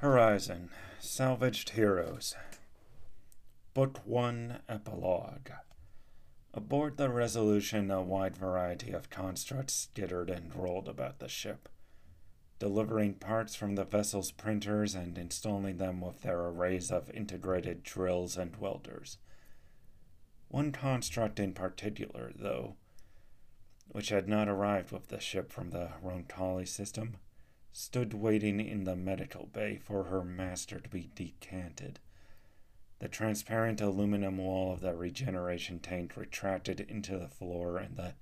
Horizon Salvaged Heroes Book 1 Epilogue Aboard the Resolution, a wide variety of constructs skittered and rolled about the ship, delivering parts from the vessel's printers and installing them with their arrays of integrated drills and welders. One construct in particular, though, which had not arrived with the ship from the Rontali system, stood waiting in the medical bay for her master to be decanted. The transparent aluminum wall of the regeneration tank retracted into the floor, and the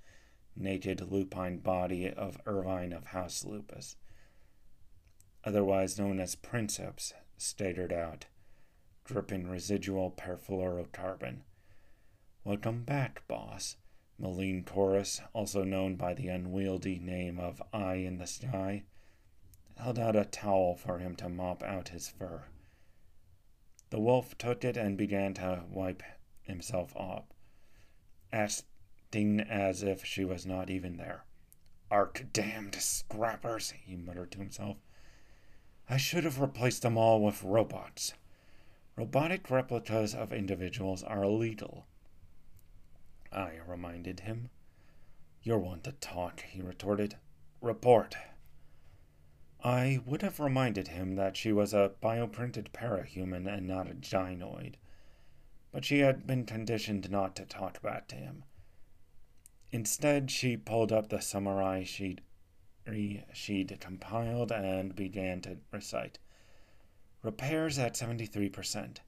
naked lupine body of Irvine of House Lupus, otherwise known as Princeps, stared out, dripping residual perfluorocarbon. Welcome back, boss. Malene Taurus, also known by the unwieldy name of Eye in the Sky, held out a towel for him to mop out his fur. The wolf took it and began to wipe himself off, acting as if she was not even there. Ark damned scrappers, he muttered to himself. I should have replaced them all with robots. Robotic replicas of individuals are illegal. Eye reminded him. You're one to talk, he retorted. Report. Eye would have reminded him that she was a bioprinted parahuman and not a gynoid, but she had been conditioned not to talk back to him. Instead, she pulled up the summary sheet she'd compiled and began to recite. Repairs at 73%.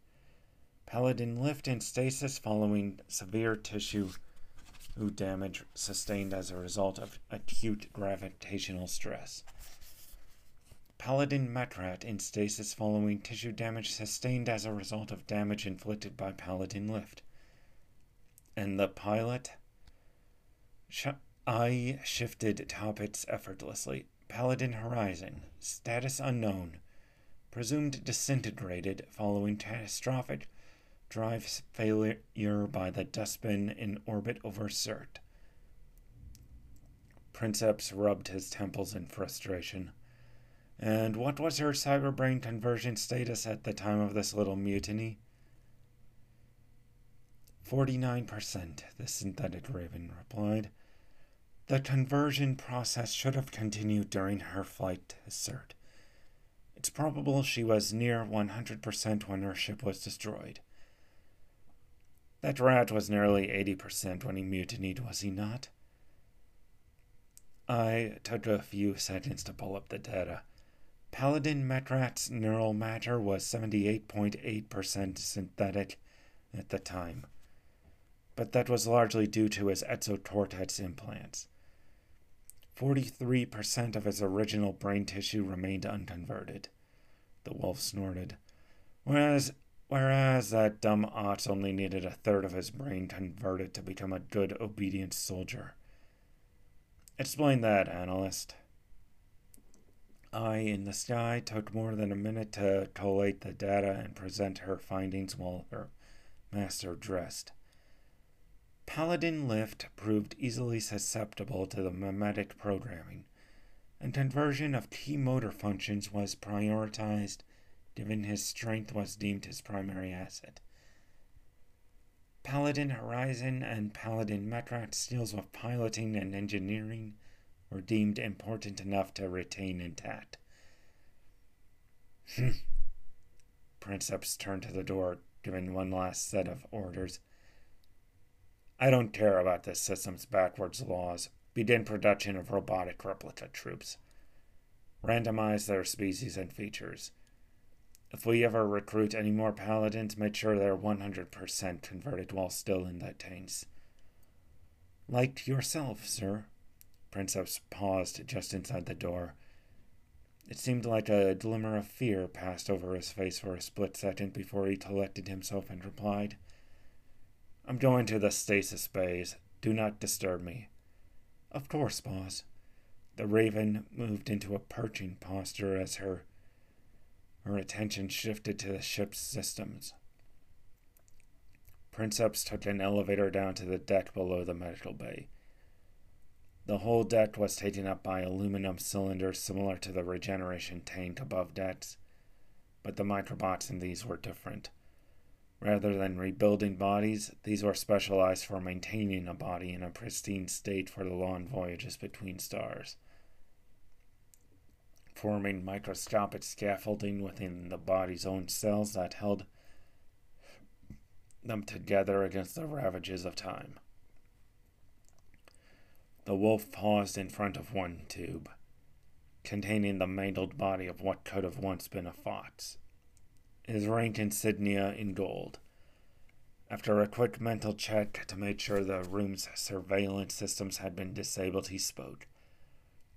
Paladin lift in stasis following severe tissue damage sustained as a result of acute gravitational stress. Paladin Metrat in stasis following tissue damage sustained as a result of damage inflicted by Paladin Lift. And the pilot? Sh- Eye shifted topics effortlessly. Paladin Horizon. Status unknown. Presumed disintegrated following catastrophic drive failure by the dustbin in orbit over Surt. Princeps rubbed his temples in frustration. And what was her cyberbrain conversion status at the time of this little mutiny? 49%, the synthetic raven replied. The conversion process should have continued during her flight to Surt. It's probable she was near 100% when her ship was destroyed. That rat was nearly 80% when he mutinied, was he not? Eye took a few seconds to pull up the data. Paladin Metrat's neural matter was 78.8% synthetic at the time, but that was largely due to his exocortex implants. 43% of his original brain tissue remained unconverted. The wolf snorted. Whereas, whereas that dumb ox only needed a third of his brain converted to become a good, obedient soldier. Explain that, analyst. Eye in the Sky took more than a minute to collate the data and present her findings while her master dressed. Paladin Lift proved easily susceptible to the mimetic programming, and conversion of key motor functions was prioritized given his strength was deemed his primary asset. Paladin Horizon and Paladin Metrat skills with piloting and engineering were deemed important enough to retain intact. Hmm. Princeps turned to the door, giving one last set of orders. I don't care about this system's backwards laws. Begin production of robotic replica troops. Randomize their species and features. If we ever recruit any more paladins, make sure they're 100% converted while still in the tanks. Like yourself, sir, Princeps paused just inside the door. It seemed like a glimmer of fear passed over his face for a split second before he collected himself and replied, I'm going to the stasis bays. Do not disturb me. Of course, boss. The raven moved into a perching posture as her her attention shifted to the ship's systems. Princeps took an elevator down to the deck below the medical bay. The whole deck was taken up by aluminum cylinders similar to the regeneration tank above decks. but the microbots in these were different. Rather than rebuilding bodies, these were specialized for maintaining a body in a pristine state for the long voyages between stars. Forming microscopic scaffolding within the body's own cells that held them together against the ravages of time. The wolf paused in front of one tube, containing the mangled body of what could have once been a fox his rank insignia in gold. After a quick mental check to make sure the room's surveillance systems had been disabled, he spoke.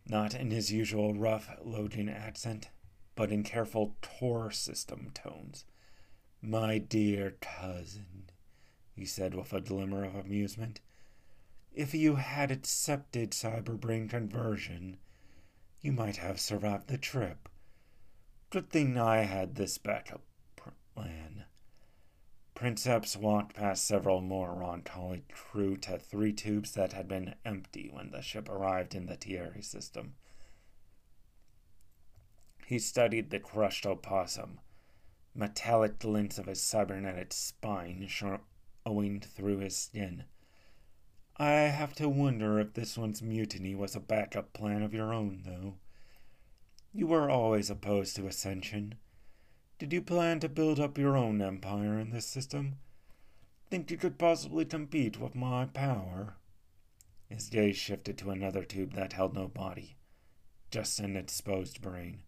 Not in his usual rough, loading accent, but in careful Tor system tones. My dear cousin, he said with a glimmer of amusement, if you had accepted cyberbrain conversion, you might have survived the trip. Good thing I had this backup plan. Princeps walked past several more Roncalli crew to three tubes that had been empty when the ship arrived in the Thierry system. He studied the crushed opossum, metallic glints of his cybernetic spine showing through his skin. I have to wonder if this one's mutiny was a backup plan of your own, though. You were always opposed to ascension. Did you plan to build up your own empire in this system? Think you could possibly compete with my power? His gaze shifted to another tube that held no body, just an exposed brain.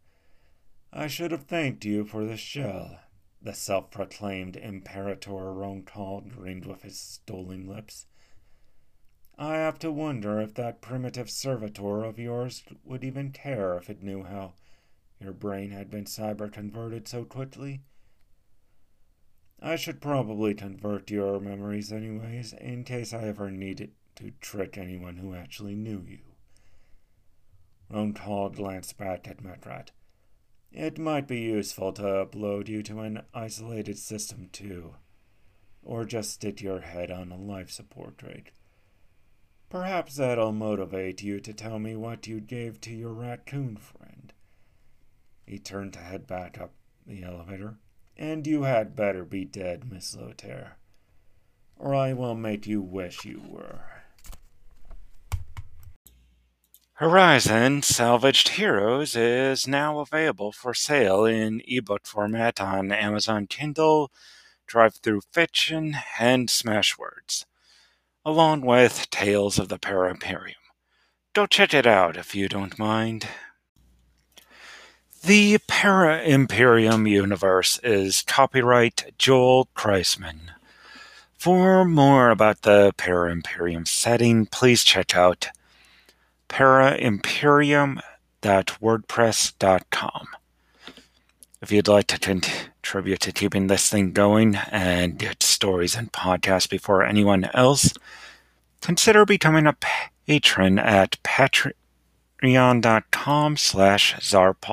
I should have thanked you for the shell, the self proclaimed Imperator Roncal grinned with his stolen lips. I have to wonder if that primitive servitor of yours would even care if it knew how your brain had been cyber converted so quickly. I should probably convert your memories anyways, in case I ever needed to trick anyone who actually knew you. Roncal glanced back at Metrat. It might be useful to upload you to an isolated system too, or just stick your head on a life support rig. Perhaps that'll motivate you to tell me what you gave to your raccoon friend. He turned to head back up the elevator. And you had better be dead, Miss Lothair, or I will make you wish you were. Horizon Salvaged Heroes is now available for sale in ebook format on Amazon Kindle, DriveThruFiction, and Smashwords, along with Tales of the Para Imperium. Go check it out if you don't mind. The Para Imperium universe is copyright Joel Kreissman. For more about the Para Imperium setting, please check out paraimperium.wordpress.com. If you'd like to contribute to keeping this thing going and get stories and podcasts before anyone else, consider becoming a patron at patreon.com slash Zarpaulus.